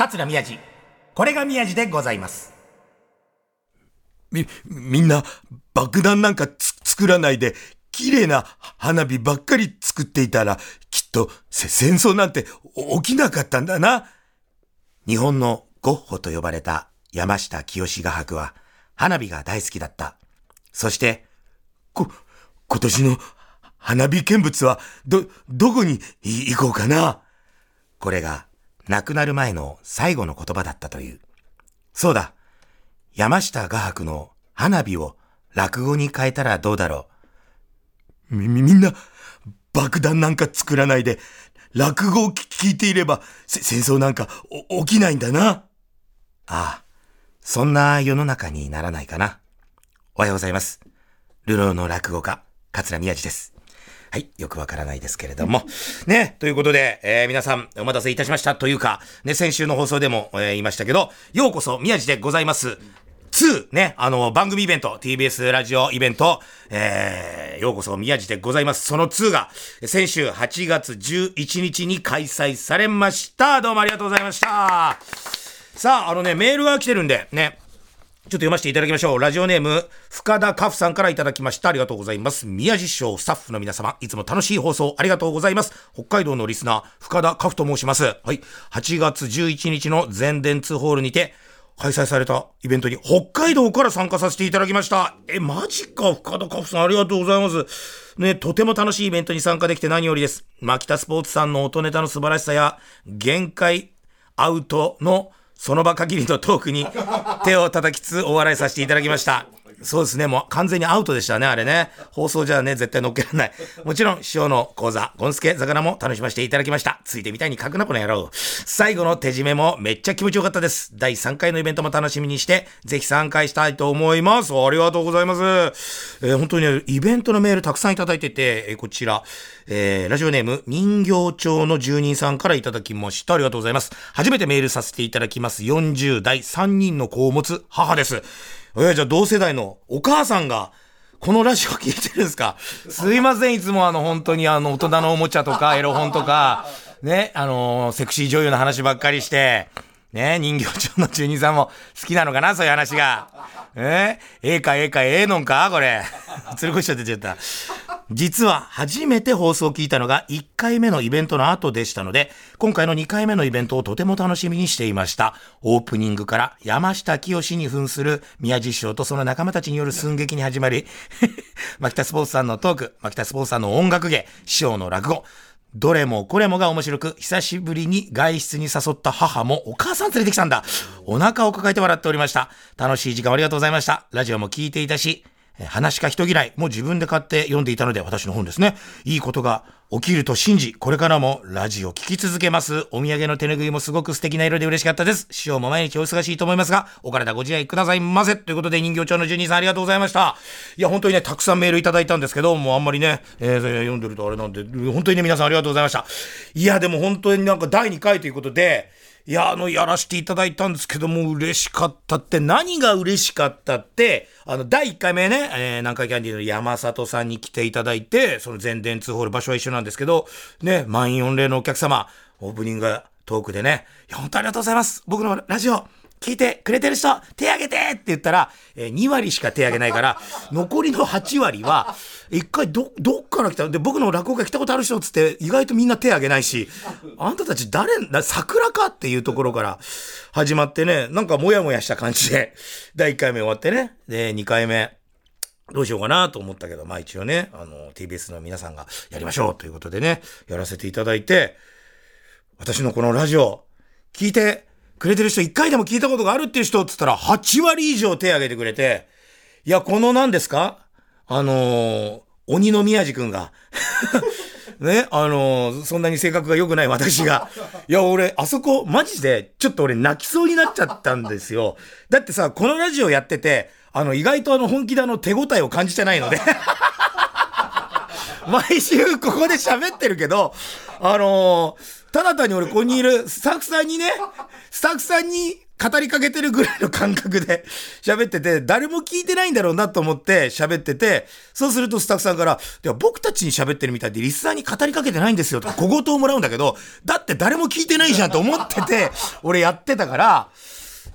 桂宮治。これが宮治でございます。み、みんな、爆弾なんかつ作らないで、綺麗な花火ばっかり作っていたら、きっとせ戦争なんて起きなかったんだな。日本のゴッホと呼ばれた山下清画伯は花火が大好きだった。そして、こ、今年の花火見物は、ど、どこにい行こうかな。これが亡くなる前の最後の言葉だったという。そうだ。山下画伯の花火を落語に変えたらどうだろみ、みみんな、爆弾なんか作らないで、落語を聞いていれば、戦争なんか起きないんだな。ああ、そんな世の中にならないかな。おはようございます。ルローの落語家、桂宮治です。はい、よくわからないですけれども。ね、ということで、えー皆さん、お待たせいたしました。というか、ね、先週の放送でも、えー言いましたけど、ようこそ宮治でございます。2ね、あの、番組イベント、TBS ラジオイベント、えー、ようこそ宮治でございます。その2が、先週8月11日に開催されました。どうもありがとうございました。さあ、あのね、メールが来てるんで、ね、ちょっと読ませていただきましょう。ラジオネーム、深田カフさんからいただきました。ありがとうございます。宮地師匠、スタッフの皆様、いつも楽しい放送ありがとうございます。北海道のリスナー、深田カフと申します。はい。8月11日の全電通ホールにて、開催されたイベントに北海道から参加させていただきました。え、マジか深田カフさんありがとうございます。ね、とても楽しいイベントに参加できて何よりです。牧田スポーツさんの音ネタの素晴らしさや、限界アウトのその場限りのトークに手を叩きつつお笑いさせていただきました。そうですね。もう完全にアウトでしたね、あれね。放送じゃね、絶対乗っけられない。もちろん、師匠の講座、ゴンスケ魚も楽しませていただきました。ついてみたいに書くな、この野郎。最後の手締めもめっちゃ気持ちよかったです。第3回のイベントも楽しみにして、ぜひ参加したいと思います。ありがとうございます。えー本当にね、イベントのメールたくさんいただいてて、えーこちら、えーラジオネーム、人形町の住人さんからいただきました。ありがとうございます。初めてメールさせていただきます。40代3人の子を持つ母です。えーじゃあ同世代のお母さんが、このラジオ聞いてるんですか？すいません、いつもあの、本当にあの、大人のおもちゃとか、エロ本とか、ね、あのセクシー女優の話ばっかりして、ね、人形町の住人さんも好きなのかなそういう話が。えええかええかええのんかこれ。鶴子師匠出ちゃった。実は初めて放送を聞いたのが1回目のイベントの後でしたので、今回の2回目のイベントをとても楽しみにしていました。オープニングから山下清に扮する宮地師匠とその仲間たちによる寸劇に始まり、牧田スポーツさんのトーク、牧田スポーツさんの音楽芸、師匠の落語、どれもこれもが面白く、久しぶりに外出に誘った母もお母さん連れてきたんだ。お腹を抱えて笑っておりました。楽しい時間ありがとうございました。ラジオも聞いていたし、話し家人嫌いも自分で買って読んでいたので、私の本ですね。いいことが起きると信じ、これからもラジオ聞き続けます。お土産の手拭いもすごく素敵な色で嬉しかったです。師匠も毎日お忙しいと思いますが、お体ご自愛くださいませ。ということで、人形町の住人さんありがとうございました。いや、本当にね、たくさんメールいただいたんですけど、もうあんまりね、えー読んでるとあれなんで、本当にね、皆さんありがとうございました。いや、でも本当になんか第2回ということで、いや、あの、やらせていただいたんですけども、嬉しかったって、何が嬉しかったって、あの、第1回目ね、えー、南海キャンディーの山里さんに来ていただいて、その全電通ホール場所は一緒なんですけど、ね、満員御礼のお客様、オープニングトークでね、いや、本当ありがとうございます。僕のラジオ、聞いてくれてる人、手挙げてって言ったら、えー2割しか手挙げないから、残りの8割は、一回ど、どっから来た？で、僕の落語会来たことある人っつって、意外とみんな手挙げないし、あんたたち誰、桜かっていうところから始まってね、なんかモヤモヤした感じで、第1回目終わってね、で、2回目、どうしようかなと思ったけど、まあ一応ね、あの、TBS の皆さんがやりましょうということでね、やらせていただいて、私のこのラジオ、聞いてくれてる人、一回でも聞いたことがあるっていう人っつったら、8割以上手挙げてくれて、いや、この何ですか？あのー鬼の宮治くんが、ね、あのーそんなに性格が良くない私が、いや、俺、あそこ、マジで、ちょっと俺泣きそうになっちゃったんですよ。だってさ、このラジオやってて、あの、意外とあの、本気であの、手応えを感じてないので、毎週ここで喋ってるけど、あのーただ単に俺ここにいるスタッフさんにね、スタッフさんに語りかけてるぐらいの感覚で 喋ってて、誰も聞いてないんだろうなと思って喋ってて、そうするとスタッフさんから、では僕たちに喋ってるみたいでリスナーに語りかけてないんですよとか小言をもらうんだけど、だって誰も聞いてないじゃんと思ってて、俺やってたから、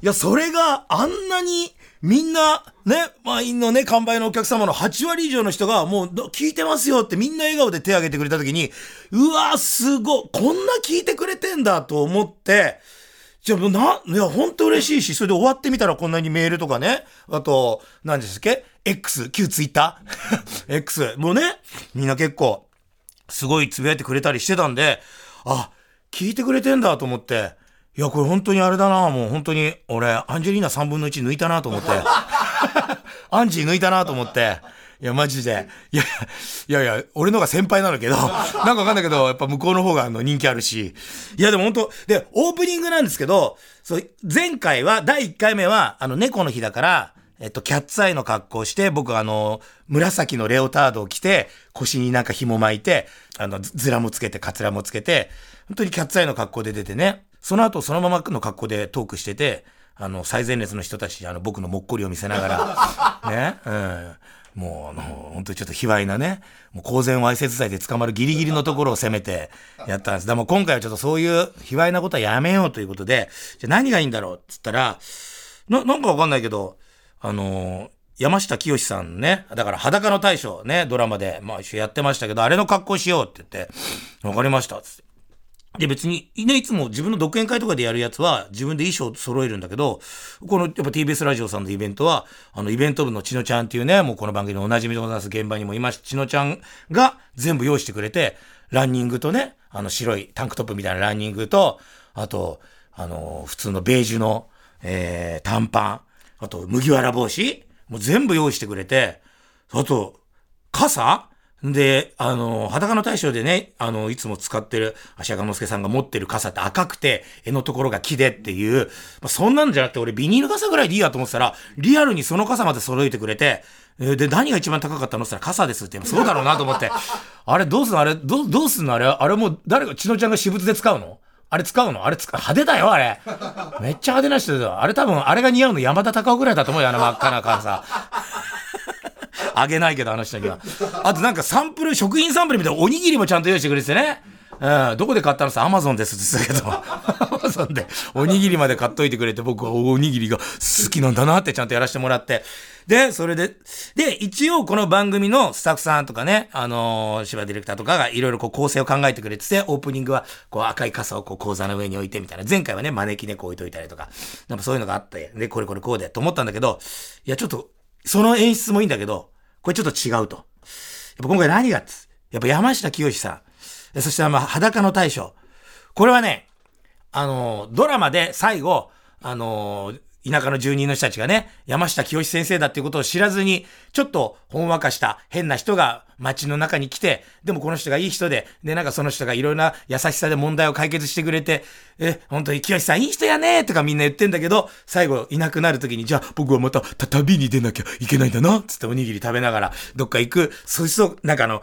いや、それがあんなに、みんな、ね、満員のね、完売のお客様の8割以上の人が、もう、聞いてますよってみんな笑顔で手挙げてくれた時に、うわすごい、こんな聞いてくれてんだと思って、じゃあ、な、いや、ほんと嬉しいし、それで終わってみたらこんなにメールとかね、あと、何でしたっけ ?X、旧ツイッター ?X、もうね、みんな結構、すごいつぶやいてくれたりしてたんで、あ、聞いてくれてんだと思って、いや、これ本当にあれだな、もう本当に、俺、アンジェリーナ3分の1抜いたなと思って。アンジー抜いたなと思って。いや、マジで。いや、いやいや、俺のが先輩なのけど、なんかわかんないけど、やっぱ向こうの方があの人気あるし。いや、でも本当で、オープニングなんですけど、そう、前回は、第1回目は、あの、猫の日だから、えっと、キャッツアイの格好をして、僕あの、紫のレオタードを着て、腰になんか紐巻いて、あの、ずらもつけて、カツラもつけて、本当にキャッツアイの格好で出てね。その後そのままの格好でトークしてて、あの、最前列の人たちにあの、僕のもっこりを見せながら、ね、うん。もう、あの、本当にちょっと卑猥なね、もう公然わいせつ罪で捕まるギリギリのところを攻めてやったんです。でも今回はちょっとそういう卑猥なことはやめようということで、じゃ何がいいんだろうっつったら、な、なんかわかんないけど、あの山下清さんね、だから裸の大将ね、ドラマで、まあ一緒やってましたけど、あれの格好しようって言って、わかりましたっつって。で、別に、ね、いつも自分の独演会とかでやるやつは自分で衣装揃えるんだけど、このやっぱ TBS ラジオさんのイベントは、あのイベント部のちのちゃんっていうね、もうこの番組のおなじみでございます。現場にもいました、ちのちゃんが全部用意してくれて、ランニングとね、あの白いタンクトップみたいなランニングと、あと、あの、普通のベージュの、えー、短パン、あと麦わら帽子、もう全部用意してくれて、あと、傘で、あの、裸の大将でね、あの、いつも使ってる、足赤之助さんが持ってる傘って赤くて、絵のところが木でっていう、まあ、そんなんじゃなくて、俺ビニール傘ぐらいでいいやと思ってたら、リアルにその傘まで揃えてくれて、で、何が一番高かったのって言ったら傘ですって、そうだろうなと思って、あれどうすんの？あれ、どどうすんの？あれ、あれもう誰が、ちのちゃんが私物で使うの？あれ使うの？あれ使う、派手だよ、あれ。めっちゃ派手な人だよ。あれ多分、あれが似合うの山田隆夫ぐらいだと思うよ、あの真っ赤な傘。あげないけど、あの人には。あとなんかサンプル、食品サンプルみたいなおにぎりもちゃんと用意してくれてね。うん、どこで買ったのさ、アマゾンですって言ったけど、アマゾンでおにぎりまで買っといてくれて、僕はおにぎりが好きなんだなってちゃんとやらせてもらって。で、それで、で、一応この番組のスタッフさんとかね、あのー、芝ディレクターとかがいろいろこう構成を考えてくれてて、オープニングはこう赤い傘をこう講座の上に置いてみたいな。前回はね、招き猫置いといたりとか、なんかそういうのがあって、で、これこれこうでと思ったんだけど、いや、ちょっと、その演出もいいんだけど、これちょっと違うと。やっぱ今回何がっつやっぱ山下清さん。そしてまあ裸の大将。これはね、あの、ドラマで最後、あの、田舎の住人の人たちがね、山下清先生だっていうことを知らずに、ちょっとほんわかした変な人が街の中に来て、でもこの人がいい人で、で、なんかその人がいろんな優しさで問題を解決してくれて、え、本当に清さんいい人やねとかみんな言ってんだけど、最後いなくなる時に、じゃあ僕はまた旅に出なきゃいけないんだな、つっておにぎり食べながらどっか行く。そうすると、なんかあの、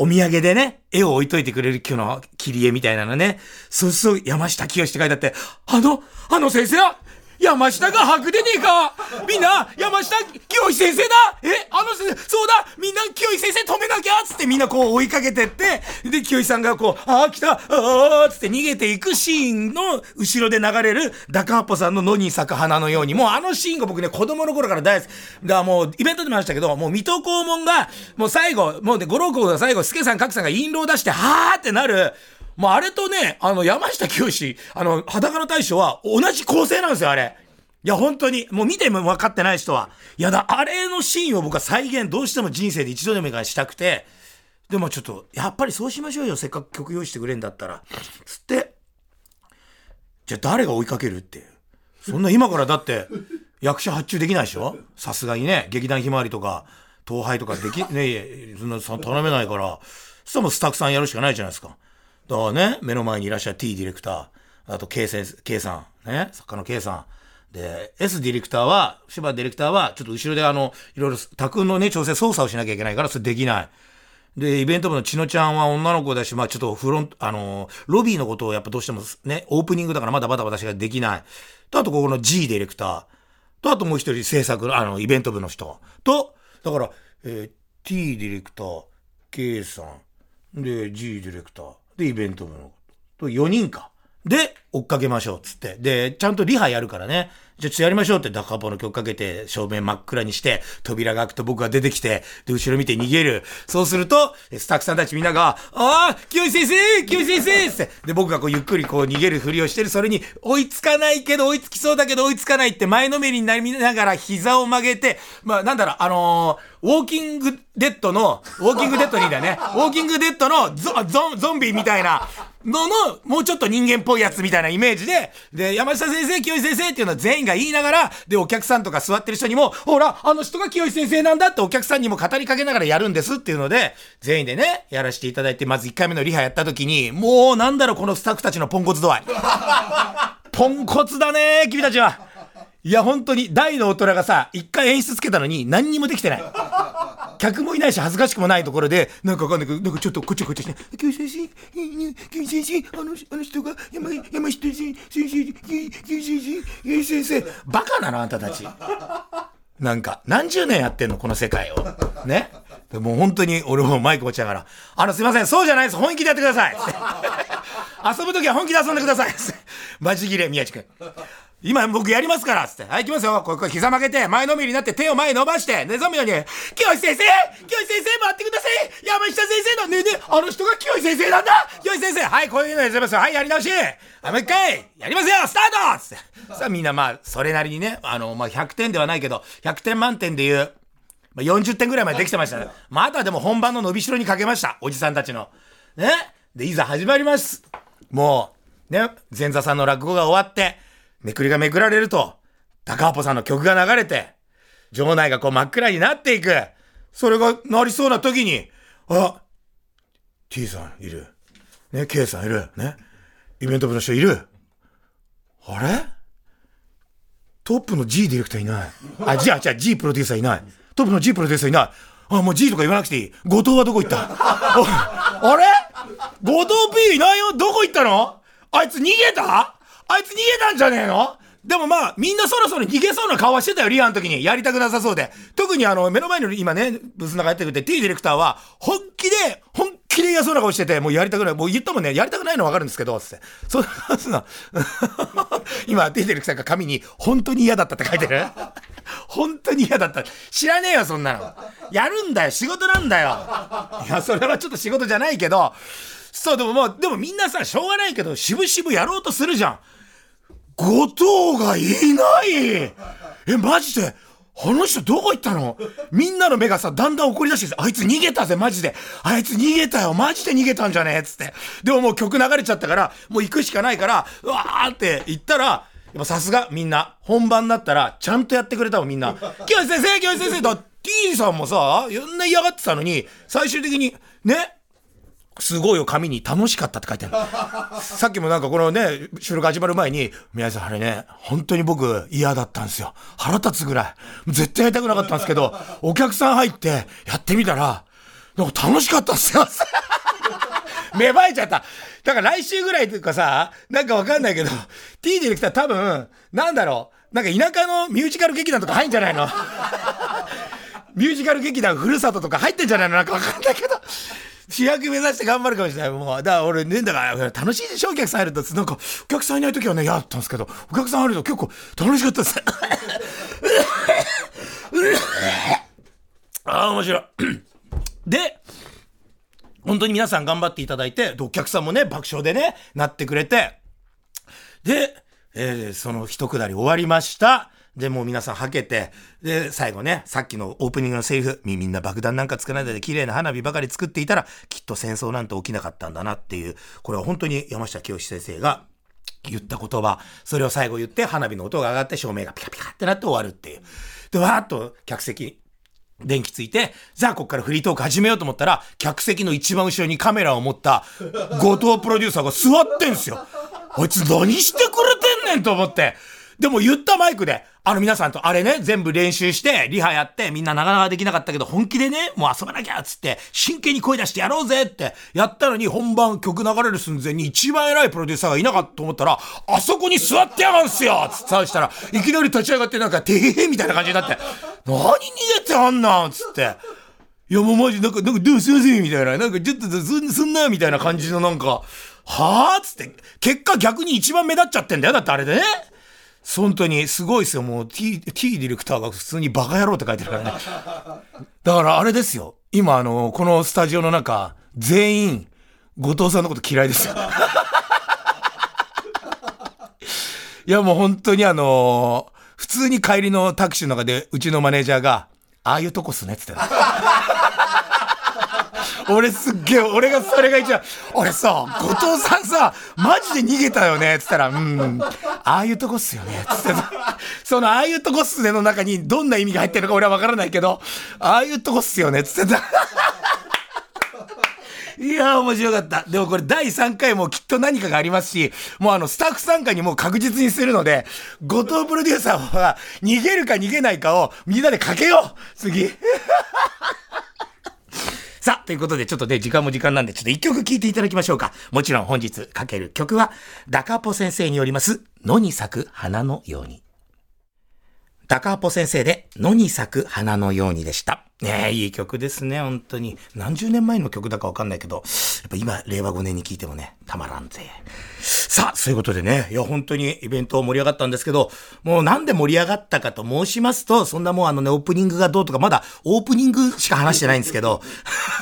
お土産でね、絵を置いといてくれる今日の切り絵みたいなのね。そうすると山下清って書いてあって、あの、あの先生は山下が吐くでねえか。みんな、山下清先生だ。えあの先生、そうだ。みんな清先生止めなきゃ。つってみんなこう追いかけてって、で、清さんがこう、ああ、来た。ああつって逃げていくシーンの後ろで流れるダカッポさんの野に咲く花のように、もうあのシーンが僕ね、子供の頃から大好き。だからもう、イベントでもありましたけど、もう水戸黄門が、もう最後、もうね、五郎公が最後、助さん、角さんが印籠出して、はーってなる、もうあれとね、あの、山下清、あの、裸の大将は同じ構成なんですよ、あれ。いや、本当に、もう見ても分かってない人は。いやだ、あれのシーンを僕は再現どうしても人生で一度でもいいからしたくて、でもちょっと、やっぱりそうしましょうよ、せっかく曲用意してくれんだったら。つって、じゃあ誰が追いかけるっていう。そんな今からだって、役者発注できないでしょ？さすがにね、劇団ひまわりとか、東廃とかでき、ねえそんな、頼めないから、そしたらもうスタッフさんやるしかないじゃないですか。だからね、目の前にいらっしゃる T ディレクター、あと K、K さん、ね、作家の K さん、で、S ディレクターは、柴ディレクターは、ちょっと後ろであの、いろいろ、宅のね、調整操作をしなきゃいけないから、それできない。で、イベント部のちのちゃんは女の子だし、まあちょっとフロント、あのーロビーのことをやっぱどうしてもね、オープニングだからまだバタバタしかできない。と、あとここの G ディレクター。と、あともう一人制作、あの、イベント部の人。と、だから、えー T ディレクター、K さん、で、G ディレクター、で、イベント部のと4人か。で、追っかけましょう、つって。で、ちゃんとリハやるからね。じゃあ、ちょっとやりましょうって、ダカポの曲かけて、正面真っ暗にして、扉が開くと僕が出てきて、で、後ろ見て逃げる。そうすると、スタッフさんたちみんなが、ああ清井先生清井先生って。で、僕がこう、ゆっくりこう、逃げるふりをしてる。それに、追いつかないけど、追いつきそうだけど、追いつかないって、前のめりになりながら、膝を曲げて、まあ、なんだろう、あのーウォーキングデッドの、ウォーキングデッドにだね、ウォーキングデッドのゾゾンゾンビみたいなのの、もうちょっと人間っぽいやつみたいなイメージで、で、山下先生、清井先生っていうのは全員が言いながら、で、お客さんとか座ってる人にも、ほら、あの人が清井先生なんだってお客さんにも語りかけながらやるんですっていうので、全員でね、やらせていただいて、まず1回目のリハやった時に、もうなんだろう、このスタッフたちのポンコツ度合い。ポンコツだね君たちは。いや、本当に、大の大人がさ、一回演出つけたのに、何にもできてない。客もいないし、恥ずかしくもないところで、なんかわかんないけど、なんかちょっとこっちこっちして、教師先生、教師先生、あの、あの人が、山、山下先生、先生、教師先生、先生、バカなの、あんたたち。なんか、何十年やってんの、この世界を。ね。でもう本当に、俺もマイク持ちながら、あの、すいません、そうじゃないです。本気でやってください。遊ぶときは本気で遊んでください。マジギレ、宮地君。今僕やりますからつって。はい、行きますよ。こ、こ膝曲げて、前のめりになって手を前伸ばして、ね、ゾンビように、清井先生清井先生待ってください山下先生のねね、あの人が清井先生なんだ清井先生はい、こういうのやりますよ。はい、やり直しはい、もう一回やりますよスタートつって。さあみんなまあ、それなりにね、あの、まあ、100点ではないけど、100点満点で言う、まあ、40点ぐらいまでできてましたね。まあ、あとはでも本番の伸びしろにかけました。おじさんたちの。ねで、いざ始まります。もう、ね、前座さんの落語が終わって、めくりがめくられると、高ハポさんの曲が流れて、場内がこう真っ暗になっていく。それがなりそうな時に、あ、T さんいる。ね、K さんいる。ね。イベント部の人いる。あれ？トップの G ディレクターいない。あ、じゃあ、じゃあ G プロデューサーいない。トップの G プロデューサーいない。あ、もう G とか言わなくていい。後藤はどこ行った？あれ？後藤 P いないよどこ行ったの？あいつ逃げた？あいつ逃げたんじゃねえの？でもまあ、みんなそろそろ逃げそうな顔してたよ、リハの時に。やりたくなさそうで。特にあの、目の前に今ね、ブースの中やってくれて、T ディレクターは、本気で、本気で嫌そうな顔してて、もうやりたくない。もう言ったもんね、やりたくないの分かるんですけど、つって。そんな、そんな、今、T ディレクターが紙に、本当に嫌だったって書いてる 本当に嫌だった。知らねえよ、そんなの。やるんだよ、仕事なんだよ。いや、それはちょっと仕事じゃないけど、そう、でももう、でもみんなさ、しょうがないけど、渋々やろうとするじゃん。後藤がいない？え、マジで？あの人どこ行ったの？みんなの目がさ、だんだん怒り出してきて、あいつ逃げたぜ、マジで。あいつ逃げたよ、マジで逃げたんじゃねえつって。でももう曲流れちゃったから、もう行くしかないから、うわーって言ったら、やっぱさすがみんな、本番になったら、ちゃんとやってくれたもんみんな。清井先生、清井先生と、T さんもさ、いんな嫌がってたのに、最終的に、ね、すごいよ、紙に楽しかったって書いてある。さっきもなんかこのね、収録始まる前に、宮井さんあれね、本当に僕嫌だったんですよ。腹立つぐらい。絶対やりたくなかったんですけど、お客さん入ってやってみたら、なんか楽しかったっすよ。芽生えちゃった。だから来週ぐらいというかさ、なんかわかんないけど、T ディレクター多分、なんだろう、なんか田舎のミュージカル劇団とか入んじゃないのミュージカル劇団ふるさととか入ってんじゃないのなんかわかんないけど。主役目指して頑張るかもしれない。もう、だから俺ね、だから楽しいでしょお客さん入ると。なんか、お客さんいない時はね、嫌だったんですけど、お客さん入ると結構楽しかったです。ああ、面白い。で、本当に皆さん頑張っていただいて、お客さんもね、爆笑でね、なってくれて、で、えーその一くだり終わりました。で、もう皆さんはけて、で、最後ね、さっきのオープニングのセリフ、みんな爆弾なんか作らないで綺麗な花火ばかり作っていたら、きっと戦争なんて起きなかったんだなっていう、これは本当に山下清先生が言った言葉、それを最後言って、花火の音が上がって照明がピカピカってなって終わるっていう。で、わーっと客席、電気ついて、じゃあこっからフリートーク始めようと思ったら、客席の一番後ろにカメラを持った後藤プロデューサーが座ってんすよ。あいつ何してくれてんねんと思って。でも言ったマイクで、あの皆さんとあれね、全部練習して、リハやって、みんななかなかできなかったけど、本気でね、もう遊ばなきゃっつって、真剣に声出してやろうぜってやったのに、本番曲流れる寸前に一番偉いプロデューサーがいなかったと思ったら、あそこに座ってやがんすよつってさしたら、いきなり立ち上がってなんか、てへへみたいな感じになって、何逃げてあんなんつって。いやもうマジなんか、なんか、どうすいませんみたいな。なんかちょっとすすんなよみたいな感じのなんか、はぁつって、結果逆に一番目立っちゃってんだよ。だってあれでね。本当にすごいですよ。もう T, T ディレクターが普通にバカ野郎って書いてるからね。だからあれですよ。今あの、このスタジオの中、全員、後藤さんのこと嫌いですよ。いやもう本当にあの普通に帰りのタクシーの中でうちのマネージャーが、ああいうとこっすねって言ってた。俺すっげえ、俺がそれが一番、俺さ、後藤さんさ、マジで逃げたよねっつったら、うん、ああいうとこっすよねっつってそのああいうとこっすねの中にどんな意味が入ってるのか俺はわからないけど、ああいうとこっすよねっつってた。いや面白かった。でもこれ第3回もきっと何かがありますし、もうあのスタッフ参加にもう確実にするので、後藤プロデューサーは逃げるか逃げないかをみんなでかけよう次。さあ、ということで、ちょっとね、時間も時間なんで、ちょっと一曲聴いていただきましょうか。もちろん本日かける曲は、ダカポ先生によります、野に咲く花のように。ダカポ先生で、野に咲く花のようにでした。ねえ、いい曲ですね、本当に。何十年前の曲だかわかんないけど、やっぱ今、令和5年に聴いてもね、たまらんぜ。さあ、そういうことでね、いや、本当にイベント盛り上がったんですけど、もうなんで盛り上がったかと申しますと、そんなもうあのね、オープニングがどうとか、まだオープニングしか話してないんですけど、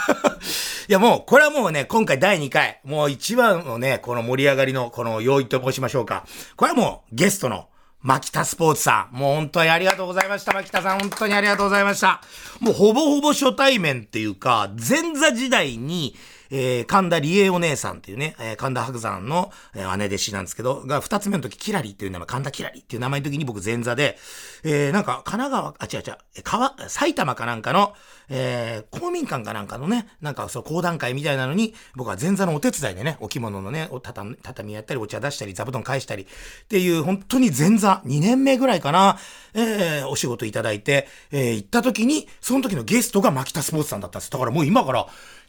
いやもう、これはもうね、今回第2回、もう一番のね、この盛り上がりの、この要因と申しましょうか。これはもう、ゲストの、牧田スポーツさん。もう本当にありがとうございました。牧田さん、本当にありがとうございました。もうほぼほぼ初対面っていうか、前座時代に、えー、神田理恵お姉さんっていうね、えー、神田伯山の、えー、姉弟子なんですけど、が二つ目の時、キラリっていう名前、神田キラリっていう名前の時に僕前座で、えー、なんか神奈川、あ、違う違う、川、埼玉かなんかの、えー、公民館かなんかのね、なんかそう、講談会みたいなのに、僕は前座のお手伝いでね、お着物のね、お畳、畳やったり、お茶出したり、座布団返したり、っていう、本当に前座、2年目ぐらいかな、えー、お仕事いただいて、えー、行った時に、その時のゲストが牧田スポーツさんだったんです。だからもう今から、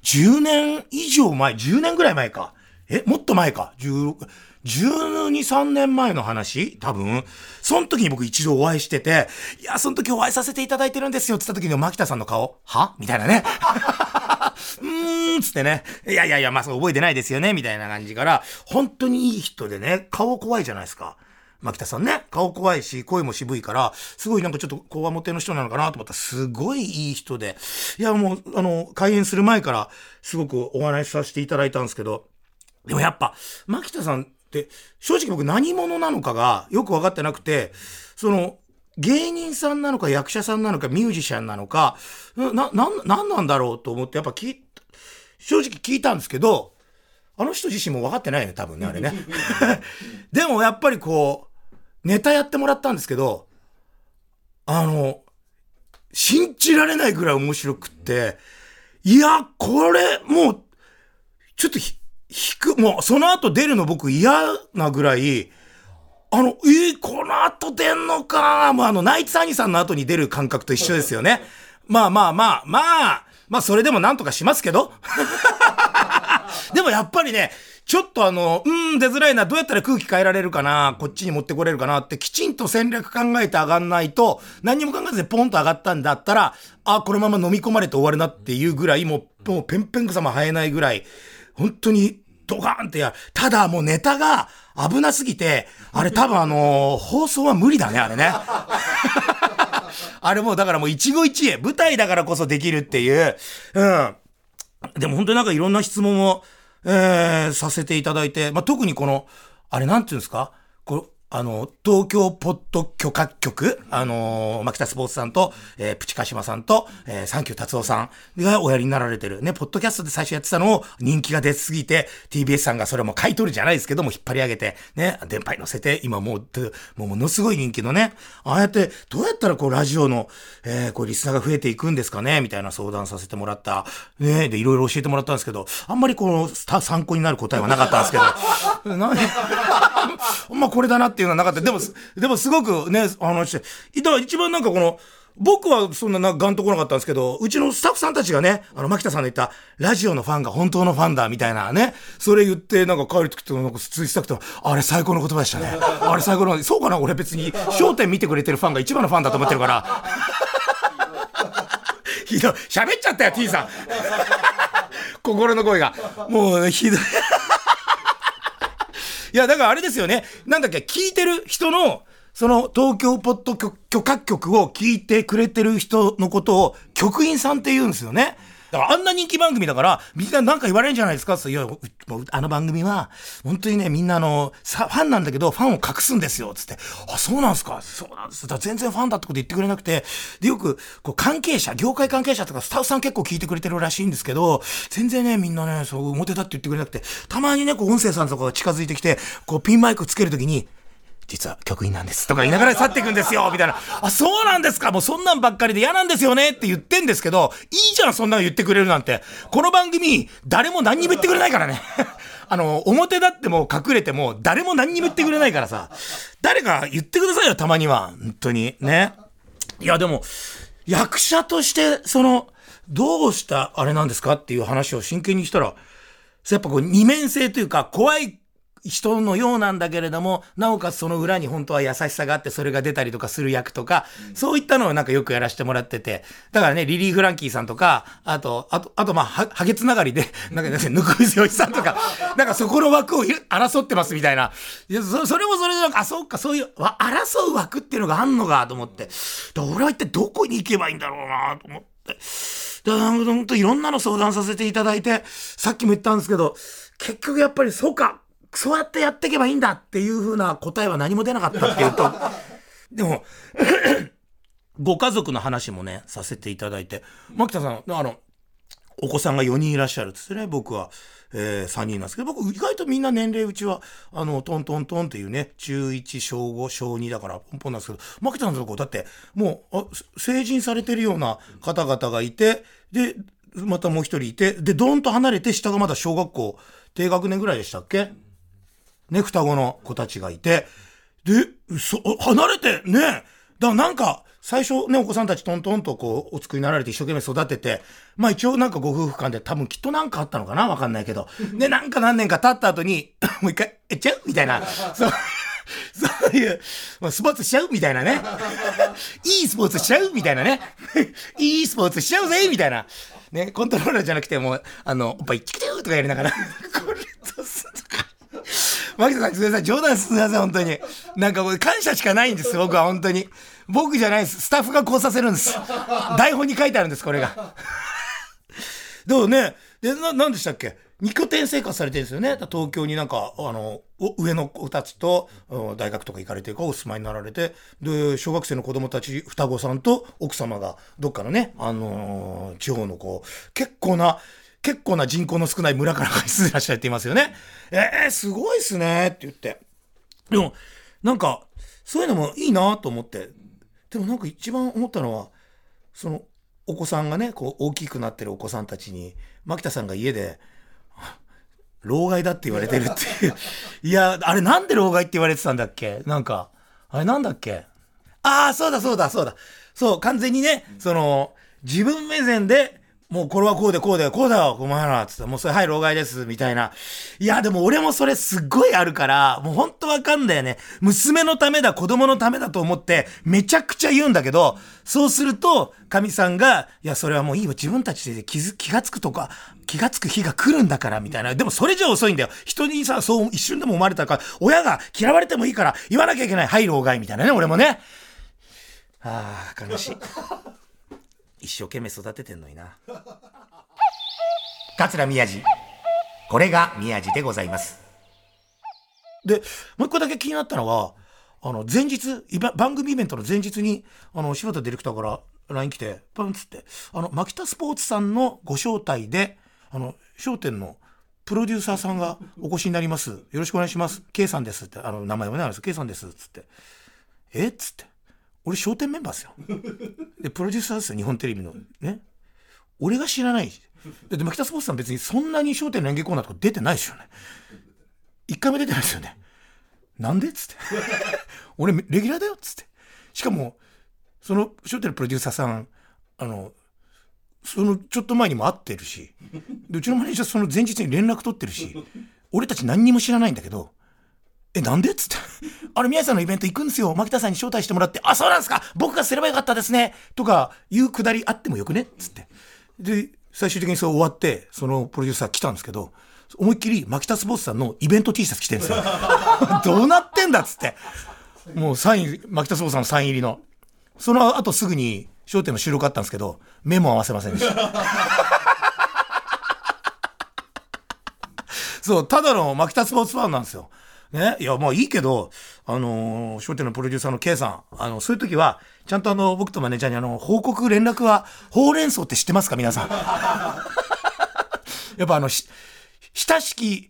10年以上前、10年ぐらい前か。え、もっと前か。16、12、3年前の話？多分。その時に僕一度お会いしてて、いや、その時お会いさせていただいてるんですよって言った時に牧田さんの顔、は？みたいなね。うーん、つってね。いやいやいや、まあそう覚えてないですよね、みたいな感じから、本当にいい人でね、顔怖いじゃないですか。牧田さんね、顔怖いし、声も渋いから、すごいなんかちょっとこわもての人なのかなと思ったら、すごいいい人で、いやもう、あの、開演する前から、すごくお話しさせていただいたんですけど、でもやっぱ、牧田さんって、正直僕何者なのかがよく分かってなくて、その、芸人さんなのか役者さんなのかミュージシャンなのか、な、な、なんなんだろうと思って、やっぱ聞い、正直聞いたんですけど、あの人自身も分かってないよね、多分ね、あれね。でもやっぱりこう、ネタやってもらったんですけど、あの、信じられないぐらい面白くって、いや、これ、もう、ちょっとひ、引く、もう、その後出るの僕嫌なぐらい、あの、えー、この後出んのかまあ、あの、ナイツ兄さんの後に出る感覚と一緒ですよね。まあまあまあ、まあ、まあ、それでもなんとかしますけど。でもやっぱりね、ちょっとあの、うん、出づらいな、どうやったら空気変えられるかな、こっちに持ってこれるかなって、きちんと戦略考えて上がんないと、何にも考えずにポンと上がったんだったら、あ、このまま飲み込まれて終わるなっていうぐらい、もう、もうペンペン草も生えないぐらい、本当にドカーンってやる。ただもうネタが危なすぎて、あれ多分あのー、放送は無理だね、あれね。あれもうだからもう一期一会、舞台だからこそできるっていう。うん。でも本当になんかいろんな質問を、えー、させていただいて、まあ、特にこの、あれなんていうんですか？あの、東京ポッド許可局、あのー、牧田スポーツさんと、えー、プチカシマさんと、えー、サンキュー達夫さんがおやりになられてる。ね、ポッドキャストで最初やってたのを人気が出すぎて、TBS さんがそれも買い取るじゃないですけども、引っ張り上げて、ね、電波に乗せて、今もう、もうものすごい人気のね、ああやって、どうやったらこう、ラジオの、えー、こう、リスナーが増えていくんですかねみたいな相談させてもらった。ね、で、いろいろ教えてもらったんですけど、あんまりこの、参考になる答えはなかったんですけど、な まあ、これだなってっていうのはなかった。でも、でもすごくね、話して、だから一番なんかこの、僕はそんななガンと来なかったんですけど、うちのスタッフさんたちがね、あの、牧田さんの言った、ラジオのファンが本当のファンだ、みたいなね、それ言って、なんか帰るときと、なんかついしたくて、あれ最高の言葉でしたね。あれ最高の、そうかな俺別に、焦点見てくれてるファンが一番のファンだと思ってるから。ひどい。喋っちゃったよ、T さん。心の声が。もう、ひどい。いや、だからあれですよね。なんだっけ、聞いてる人の、その東京ポッド許可局を聞いてくれてる人のことを局員さんって言うんですよね。だからあんな人気番組だから、みんななんか言われるんじゃないですか？いや、あの番組は、本当にね、みんなあの、ファンなんだけど、ファンを隠すんですよ、つって。あ、そうなんすか？そうなんです。だ全然ファンだってこと言ってくれなくて、で、よく、こう、関係者、業界関係者とかスタッフさん結構聞いてくれてるらしいんですけど、全然ね、みんなね、そう、表だって言ってくれなくて、たまにね、こう、音声さんとかが近づいてきて、こう、ピンマイクつけるときに、実は局員なんです。とか言いながら去っていくんですよみたいな。あ、そうなんですかもうそんなんばっかりで嫌なんですよねって言ってんですけど、いいじゃん、そんなの言ってくれるなんて。この番組、誰も何にも言ってくれないからね。あの、表だっても隠れても、誰も何にも言ってくれないからさ。誰か言ってくださいよ、たまには。本当に。ね。いや、でも、役者として、その、どうしたあれなんですかっていう話を真剣にしたら、やっぱこう二面性というか、怖い人のようなんだけれども、なおかつその裏に本当は優しさがあって、それが出たりとかする役とか、そういったのをなんかよくやらせてもらってて、だからね、リリー・フランキーさんとか、あと、あと、あとまあ、は、ハゲつながりで、なんかね、ぬくみずよしさんとか、なんかそこの枠を争ってますみたいな。いや、そそれもそれでなんか、あ、そうか、そういう、争う枠っていうのがあんのかと思って。俺は一体どこに行けばいいんだろうなと思って。だから、本当いろんなの相談させていただいて、さっきも言ったんですけど、結局やっぱりそうか、そうやってやっていけばいいんだっていう風な答えは何も出なかったっていうと、でも、ご家族の話もね、させていただいて、牧田さん、あの、お子さんが4人いらっしゃるっつってね、僕は、えー、3人なんですけど、僕意外とみんな年齢うちは、あの、トントントンっていうね、中1、小5、小2だからポンポンなんですけど、牧田さんのとこだって、もう、あ成人されてるような方々がいて、で、またもう一人いて、で、どーんと離れて、下がまだ小学校、低学年ぐらいでしたっけ？ね、双子の子たちがいて、で、そ、離れて、ね、だからなんか、最初ね、お子さんたちトントンとこう、お作りになられて一生懸命育てて、まあ一応なんかご夫婦間で多分きっとなんかあったのかなわかんないけど。で、なんか何年か経った後に、もう一回、えっちゃう？みたいな。そう。そういう、まあ、スポーツしちゃう？みたいなね。いいスポーツしちゃう？みたいなね。いいスポーツしちゃうぜ？みたいな。ね、コントローラーじゃなくてもう、あの、おっぱいチキチューとかやりながら、これとす、牧田さん、すみません。冗談すみません、本当に。なんか、感謝しかないんです、僕は、本当に。僕じゃないです。スタッフがこうさせるんです。台本に書いてあるんです、これが。でもね、で、な、なんでしたっけ？二拠点生活されてるんですよね。東京になんか、あの、上の子たちと、大学とか行かれてるかお住まいになられて、で、小学生の子供たち、双子さんと奥様が、どっかのね、あのー、地方のこう、結構な、結構な人口の少ない村から住んでらっしゃっていますよね。えー、すごいっすねって言って。でも、なんか、そういうのもいいなと思って。でもなんか一番思ったのは、その、お子さんがね、こう、大きくなってるお子さんたちに、牧田さんが家で、老害だって言われてるっていう。いや、あれなんで老害って言われてたんだっけ？なんか、あれなんだっけ？ああ、そうだそうだそうだ。そう、完全にね、その、自分目線でもうこれはこうでこうでこうだよ、お前ら、つって、もうそれ、はい、老害です、みたいな。いや、でも俺もそれすっごいあるから、もうほんとわかんだよね。娘のためだ、子供のためだと思って、めちゃくちゃ言うんだけど、そうすると、神さんが、いや、それはもういいわ、自分たちで気づ、気がつくとか、気がつく日が来るんだから、みたいな。でもそれじゃ遅いんだよ。人にさ、そう一瞬でも生まれたから、親が嫌われてもいいから、言わなきゃいけない。はい、老害、みたいなね、俺もね。ああ、悲しい。一生懸命育ててんのにな。桂宮治。これが宮治でございます。で、もう一個だけ気になったのは、あの、前日、番組イベントの前日に、あの、柴田ディレクターから LINE 来て、パンつって、あの、牧田スポーツさんのご招待で、あの、商店のプロデューサーさんがお越しになります。よろしくお願いします。K さんですって、あの、名前はね、あるんです K さんです。つって。えっつって。俺、商店メンバーですよ。で、プロデューサーですよ、日本テレビの。ね。俺が知らない。で、牧田スポーツさん別にそんなに商店の演芸コーナーとか出てないですよね。一回も出てないですよね。なんでっつって。俺、レギュラーだよっつって。しかも、その、商店のプロデューサーさん、あの、そのちょっと前にも会ってるし、でうちのマネージャーその前日に連絡取ってるし、俺たち何にも知らないんだけど、え、なんで？っつって。あれ、宮治さんのイベント行くんですよ。牧田さんに招待してもらって、あ、そうなんですか僕がすればよかったですね。とか、いうくだりあってもよくね？っつって。で、最終的にそう終わって、そのプロデューサー来たんですけど、思いっきり牧田スポーツさんのイベント T シャツ着てるんですよ。どうなってんだ？っつって。もうサイン、牧田スポーツさんのサイン入りの。その後すぐに、商店の収録あったんですけど、目も合わせませんでした。そう、ただの牧田スポーツファンなんですよ。ね？いや、まあいいけど、あのー、商店のプロデューサーの K さん、あの、そういう時は、ちゃんとあの、僕とマネージャーにあの、報告連絡は、ほうれん草って知ってますか？皆さん。やっぱあの、し親しき、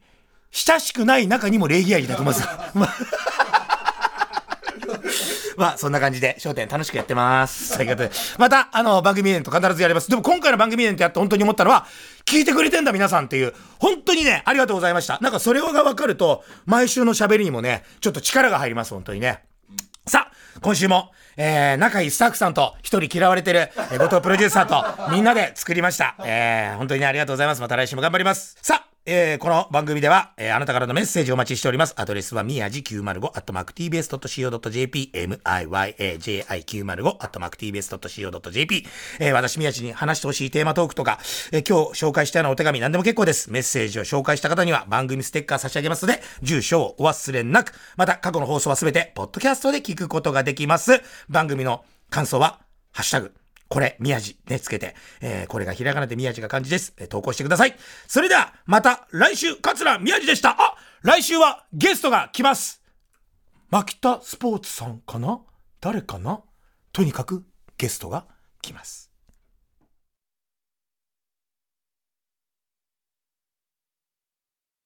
親しくない中にも礼儀ありだと思います。まあ、そんな感じで、商店楽しくやってます。ということで、また、あの、番組イベント必ずやります。でも今回の番組イベントやって本当に思ったのは、聞いてくれてんだ皆さんっていう、本当にね、ありがとうございました。なんかそれが分かると、毎週の喋りにもね、ちょっと力が入ります、本当にね。さあ、今週も、えー、仲いいスタッフさんと、一人嫌われてる、えー、後藤プロデューサーと、みんなで作りました。えー、本当にね、ありがとうございます。また来週も頑張ります。さあ、えー、この番組では、えー、あなたからのメッセージをお待ちしております。アドレスは、みやじ905、アットマーク tbs.co.jp、miyaji905、アットマーク tbs.co.jp、えー、私、みやじに話してほしいテーマトークとか、えー、今日紹介したようなお手紙、何でも結構です。メッセージを紹介した方には、番組ステッカー差し上げますので、住所をお忘れなく、また、過去の放送はすべて、ポッドキャストで聞くことができます。番組の感想は、ハッシュタグ、これ、宮地ね、つけて、えー、これがひらがなで宮地が漢字です。えー、投稿してください。それでは、また来週、桂宮地でした。あ来週はゲストが来ます。牧田スポーツさんかな？誰かな？とにかくゲストが来ます。